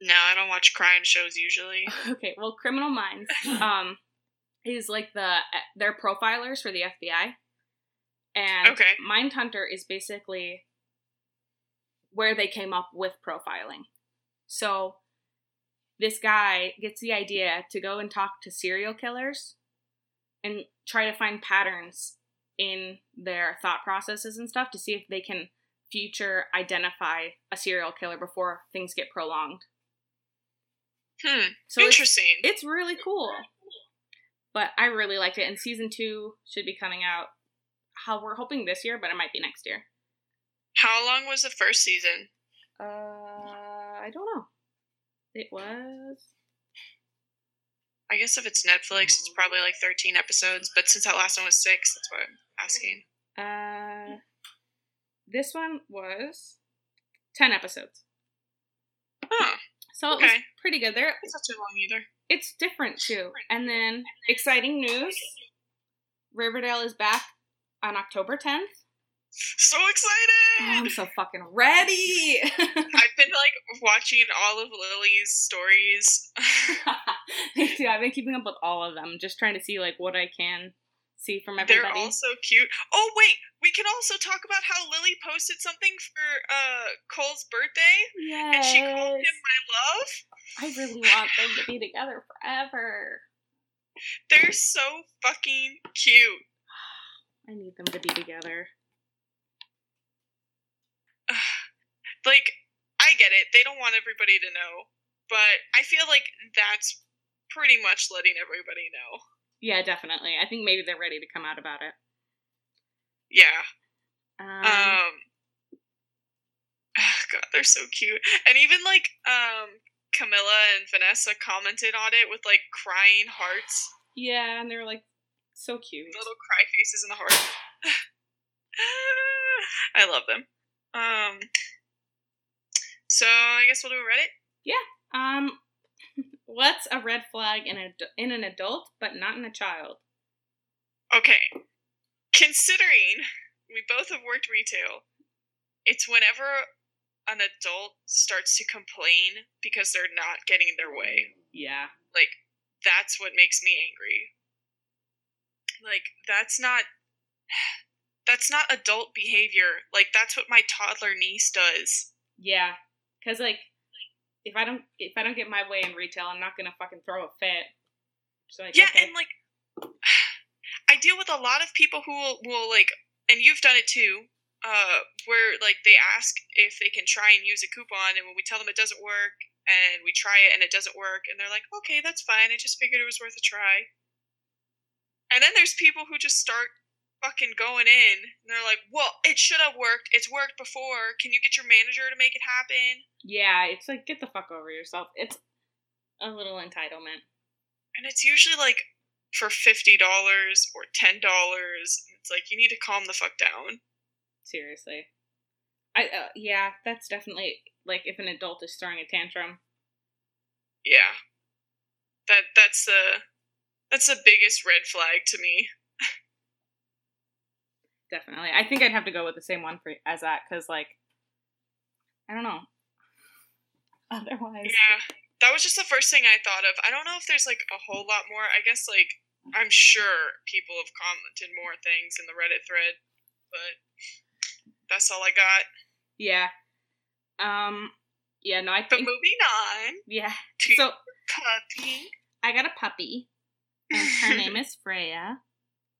No, I don't watch crime shows usually. okay, well, Criminal Minds um is like the they're profilers for the FBI, and Okay. Mindhunter is basically where they came up with profiling. So this guy gets the idea to go and talk to serial killers and try to find patterns in their thought processes and stuff to see if they can future identify a serial killer before things get prolonged. Hmm. So it's- Interesting. It's really cool. But I really liked it, and season two should be coming out. How we're hoping this year, but it might be next year. How long was the first season? Uh, I don't know. It was. I guess if it's Netflix, it's probably like 13 episodes, but since that last one was six, that's why I'm asking. Uh, this one was ten episodes, Huh. so it was pretty good. There, It's not too long either. it's different too. And then exciting news: Riverdale is back on October tenth. So excited! Oh, I'm so fucking ready. I've been like watching all of Lili's stories. Me too. I've been keeping up with all of them, just trying to see like what I can see from everybody. They're all so cute. Oh wait, we can also talk about how Lily posted something for uh Cole's birthday, yes. and she called him my love. I really want them to be together forever. They're so fucking cute. I need them to be together. Like, I get it. They don't want everybody to know, but I feel like that's pretty much letting everybody know. Yeah, definitely. I think maybe they're ready to come out about it. Yeah. Um, Um. God, they're so cute, and even like um Camila and Vanessa commented on it with like crying hearts, yeah, and they're like so cute. little cry faces in the heart. I love them. Um. So I guess we'll do a Reddit. Yeah. Um, what's a red flag in a in an adult but not in a child? Okay. Considering we both have worked retail, it's whenever an adult starts to complain because they're not getting their way. Yeah. Like, that's what makes me angry. Like, that's not. That's not adult behavior. Like, that's what my toddler niece does. Yeah, because like, if I don't if I don't get my way in retail, I'm not gonna fucking throw a fit. So like, Yeah, okay. and like, I deal with a lot of people who will, will like, and you've done it too, uh, where like they ask if they can try and use a coupon, and when we tell them it doesn't work, and we try it and it doesn't work, and they're like, okay, that's fine. I just figured it was worth a try. And then there's people who just start fucking going in, and they're like, well, it should have worked. It's worked before. Can you get your manager to make it happen? yeah, it's like get the fuck over yourself. It's a little entitlement. And it's usually like for fifty dollars or ten dollars. It's like you need to calm the fuck down. Seriously. I uh, yeah, that's definitely like if an adult is throwing a tantrum. Yeah. That that's the that's the biggest red flag to me. Definitely, I think I'd have to go with the same one for as that because like, I don't know. Otherwise, Yeah. That was just the first thing I thought of. I don't know if there's like a whole lot more. I guess like I'm sure people have commented more things in the Reddit thread, but that's all I got. yeah. Um, yeah, no, I But think moving on yeah. So puppy. I got a puppy, and her name is Freya,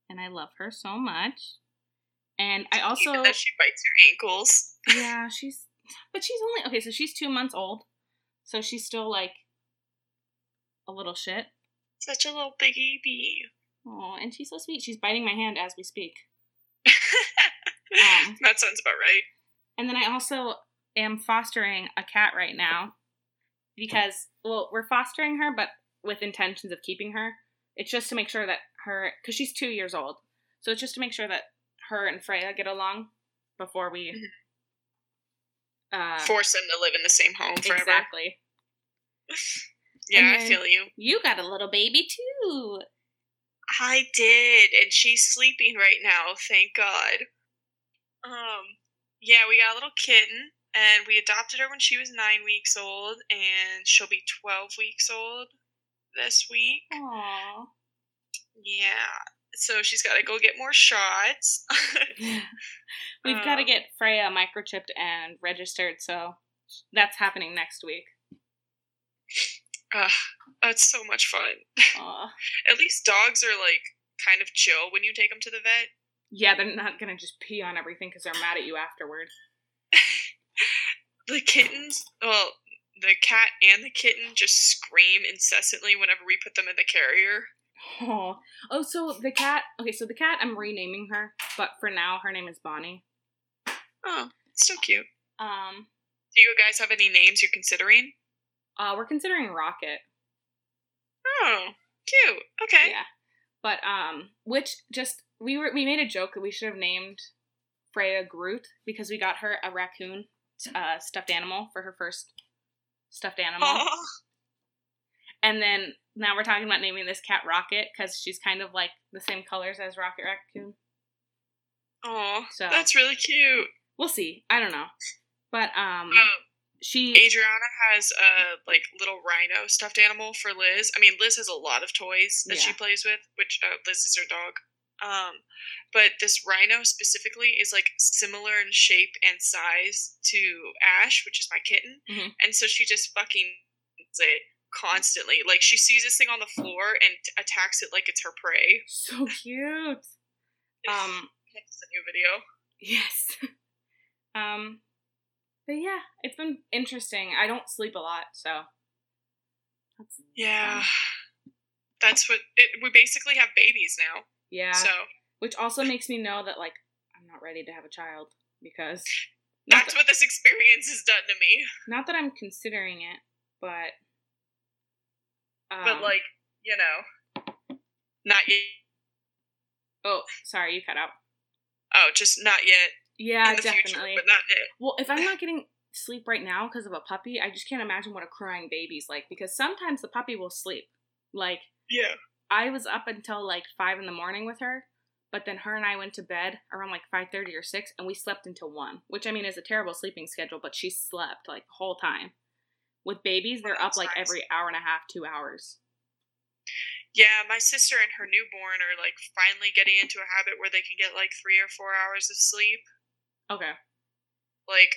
and I love her so much. And I also Even that she bites your ankles. yeah, she's but she's only okay. So she's two months old, so she's still like a little shit. Such a little baby. Oh, and she's so sweet. She's biting my hand as we speak. Um, that sounds about right. and then I also am fostering a cat right now because well, we're fostering her, but with intentions of keeping her. It's just to make sure that her because she's two years old, so it's just to make sure that her and Freya get along before we. Uh, Force them to live in the same home forever. exactly. Yeah, I feel you. You got a little baby too. I did, and she's sleeping right now, thank God. Um, yeah, we got a little kitten, and we adopted her when she was nine weeks old, and she'll be 12 weeks old this week. Aww. Yeah. So she's got to go get more shots. We've got to Um, get Freya microchipped and registered, so that's happening next week. Ugh, that's so much fun. At least dogs are like kind of chill when you take them to the vet. Yeah, they're not gonna just pee on everything because they're mad at you afterward. The kittens, well, the cat and the kitten just scream incessantly whenever we put them in the carrier. Oh, oh, so the cat. Okay, so the cat, I'm renaming her, but for now, her name is Bonnie. Oh, it's so cute. Um, Do you guys have any names you're considering? uh, we're considering Rocket. Oh, cute. Okay. Yeah, but um, which just we were we made a joke that we should have named Freya Groot because we got her a raccoon uh, stuffed animal for her first stuffed animal, and then now we're talking about naming this cat Rocket because she's kind of like the same colors as Rocket Raccoon. Aw, So- that's really cute. We'll see. I don't know, but um, Um, she Adriana has a like little rhino stuffed animal for Liz. I mean, Liz has a lot of toys that she plays with, which uh, Liz is her dog. Um, but this rhino specifically is like similar in shape and size to Ash, which is my kitten, Mhm. and so she just fucking it constantly. Like she sees this thing on the floor and attacks it like it's her prey. so cute. Um, I have to send you a video. Yes. um, but yeah, it's been interesting. I don't sleep a lot, so that's Yeah, fun. that's what it. We basically have babies now, yeah. so. Which also makes me know that like I'm not ready to have a child because That's that, what this experience has done to me. not that I'm considering it, but um, But like, you know, not yet. oh, sorry, you cut out. Oh, just not yet. Yeah, in the definitely. future, but not yet. Well, if I'm not getting sleep right now because of a puppy, I just can't imagine what a crying baby's like because sometimes the puppy will sleep. Like Yeah. I was up until like five in the morning with her, but then her and I went to bed around like five thirty or six, and we slept until one. Which I mean is a terrible sleeping schedule, but she slept like the whole time. With babies, they're up like every hour and a half, two hours. Yeah, my sister and her newborn are like finally getting into a habit where they can get like three or four hours of sleep. Okay. Like,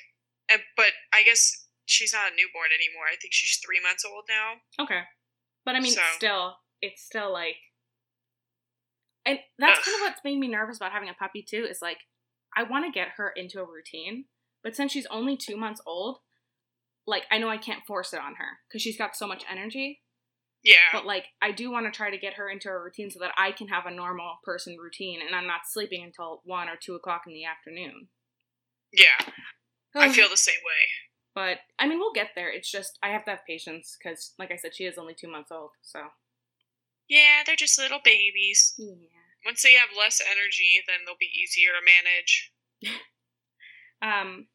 and, but I guess she's not a newborn anymore. I think she's three months old now. Okay. But I mean, So- still, it's still like, and that's Ugh. kind of what's made me nervous about having a puppy too. Is like, I want to get her into a routine, but since she's only two months old, like I know I can't force it on her because she's got so much energy. Yeah. But like, I do want to try to get her into a routine so that I can have a normal person routine, and I'm not sleeping until one or two o'clock in the afternoon. yeah. I feel the same way. But I mean, we'll get there. It's just I have to have patience because, like I said, she is only two months old. So Yeah, they're just little babies. yeah. Once they have less energy, then they'll be easier to manage. Um,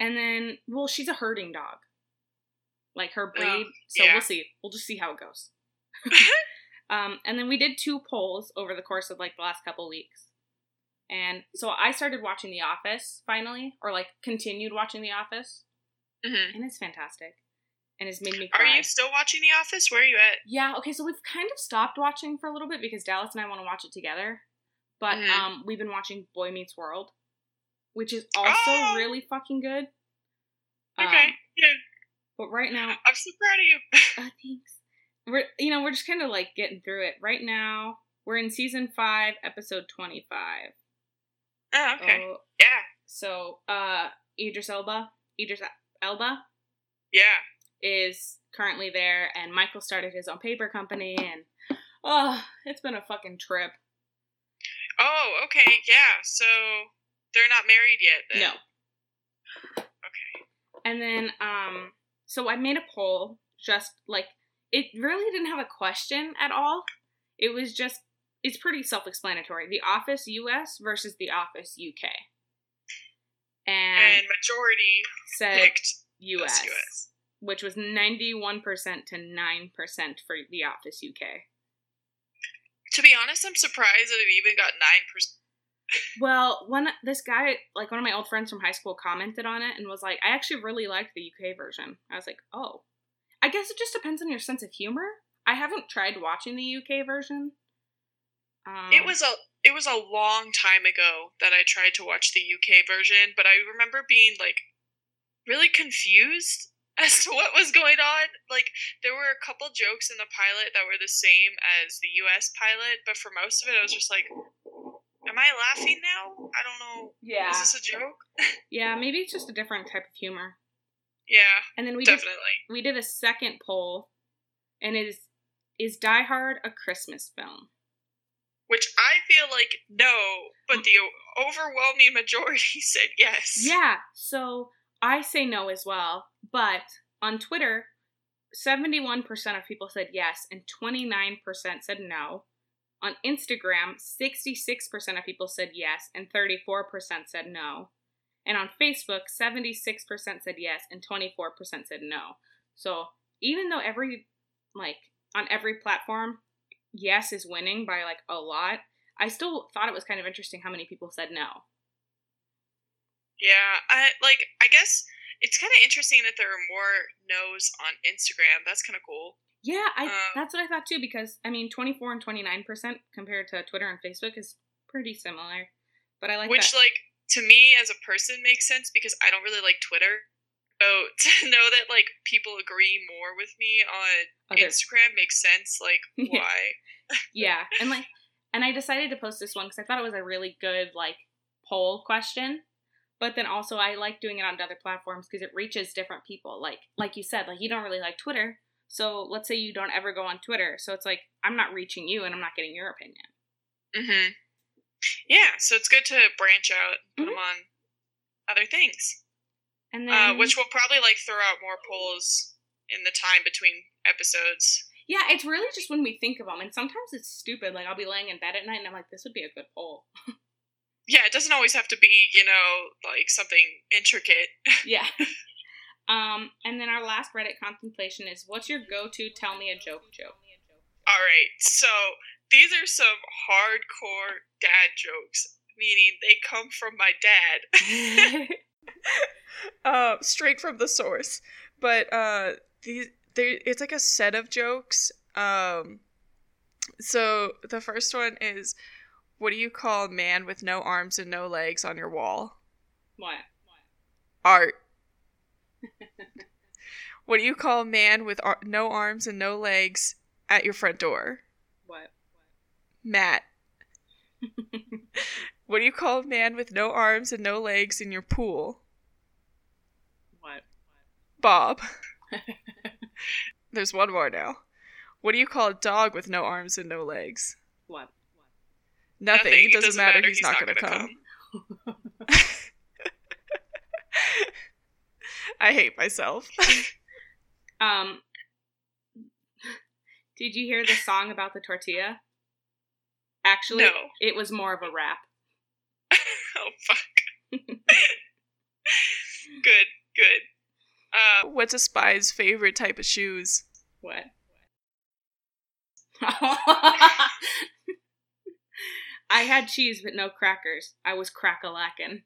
and then well, she's a herding dog, like her breed. so yeah. we'll see. We'll just see how it goes. um, and then we did two polls over the course of like the last couple weeks. And so I started watching The Office finally, or like continued watching The Office, hmm and it's fantastic, and it's made me Are you still watching The Office? Where are you at? Yeah, okay, so we've kind of stopped watching for a little bit because Dallas and I want to watch it together. But Mhm. um we've been watching Boy Meets World, which is also Oh! really fucking good. Okay. Um, yeah. but right now, I'm so proud of you. uh, thanks. We're you know, we're just kind of like getting through it. Right now, we're in season 5, episode 25. oh, okay. Oh, yeah. so uh Idris Elba, Idris Elba Yeah. is currently there and Michael started his own paper company and oh, it's been a fucking trip. Oh, okay. Yeah. So they're not married yet. Then. No. Okay. And then, um, so I made a poll, just like it really didn't have a question at all. It was just, it's pretty self explanatory. The Office US versus The Office UK. And, And majority said picked US, US. which was 91% to 9% for The Office UK. To be honest, I'm surprised that it even got nine percent. Well, one this guy, like one of my old friends from high school, commented on it and was like, "I actually really liked the UK version." I was like, "Oh, I guess it just depends on your sense of humor." I haven't tried watching the UK version. Um, It was a it was a long time ago that I tried to watch the UK version, but I remember being like really confused as to what was going on. Like there were a couple jokes in the pilot that were the same as the US pilot, but for most of it I was just like Am I laughing now? I don't know. yeah, Is this a joke? yeah. Maybe it's just a different type of humor. Yeah, And then we did definitely. we did a second poll, and it is is Die Hard a Christmas film? Which I feel like no, but mm. the overwhelming majority said yes. Yeah. So I say no as well, but on Twitter, seventy-one percent of people said yes, and twenty-nine percent said no. On Instagram, sixty-six percent of people said yes, and thirty-four percent said no. And on Facebook, seventy-six percent said yes, and twenty-four percent said no. So even though every like on every platform, yes is winning by like a lot, I still thought it was kind of interesting how many people said no. Yeah, I like. I guess it's kind of interesting that there are more no's on Instagram. That's kind of cool. Yeah, I Um, that's what I thought too because I mean 24 and 29% compared to Twitter and Facebook is pretty similar. But I like Which, that. like, to me as a person makes sense because I don't really like Twitter. So to know that like people agree more with me on Other- Instagram makes sense. Like, why? yeah, and like and I decided to post this one cuz I thought it was a really good like poll question. But then also I like doing it on other platforms because it reaches different people. Like like you said, like you don't really like Twitter. So let's say you don't ever go on Twitter. So it's like I'm not reaching you and I'm not getting your opinion. Mm-hmm. Yeah, so it's good to branch out, and put Mhm. them on other things. And Uh, then which will probably like throw out more polls in the time between episodes. Yeah, it's really just when we think of them, and sometimes it's stupid. Like I'll be laying in bed at night, and I'm like, "This would be a good poll." Yeah, it doesn't always have to be, you know, like something intricate. Yeah. um, and then our last Reddit contemplation is, "What's your go-to tell me a joke joke?" All right, so these are some hardcore dad jokes, meaning they come from my dad. uh, straight from the source. But uh, these it's like a set of jokes. Um, so the first one is, what do you call a man with no arms and no legs on your wall? what? Art. What do you call a man with ar- no arms and no legs at your front door? What? Matt. what do you call a man with no arms and no legs in your pool? What? Bob. There's one more now. What do you call a dog with no arms and no legs? What? Nothing. It doesn't, matter. He's, not, going to come. I hate myself. Um, did you hear the song about the tortilla? Actually, No. it was more of a rap. Oh fuck. good, good. Uh, What's a spy's favorite type of shoes? What? I had cheese but no crackers. I was crack a lackin'.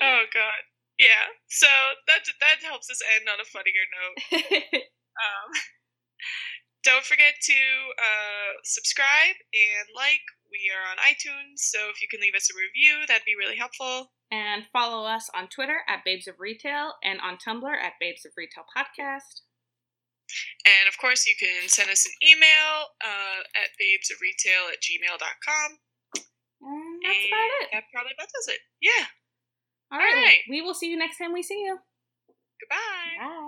Oh god. Yeah. So that that helps us end on a funnier note. Um, don't forget to uh, subscribe and like. We are on iTunes, so if you can leave us a review, that'd be really helpful. and follow us on Twitter at Babes of Retail and on Tumblr at Babes of Retail Podcast. And of course, you can send us an email uh, at babesofretail at gmail.com. And that's and about it. That probably about does it. Yeah. All right. right. we will see you next time we see you. Goodbye. Bye.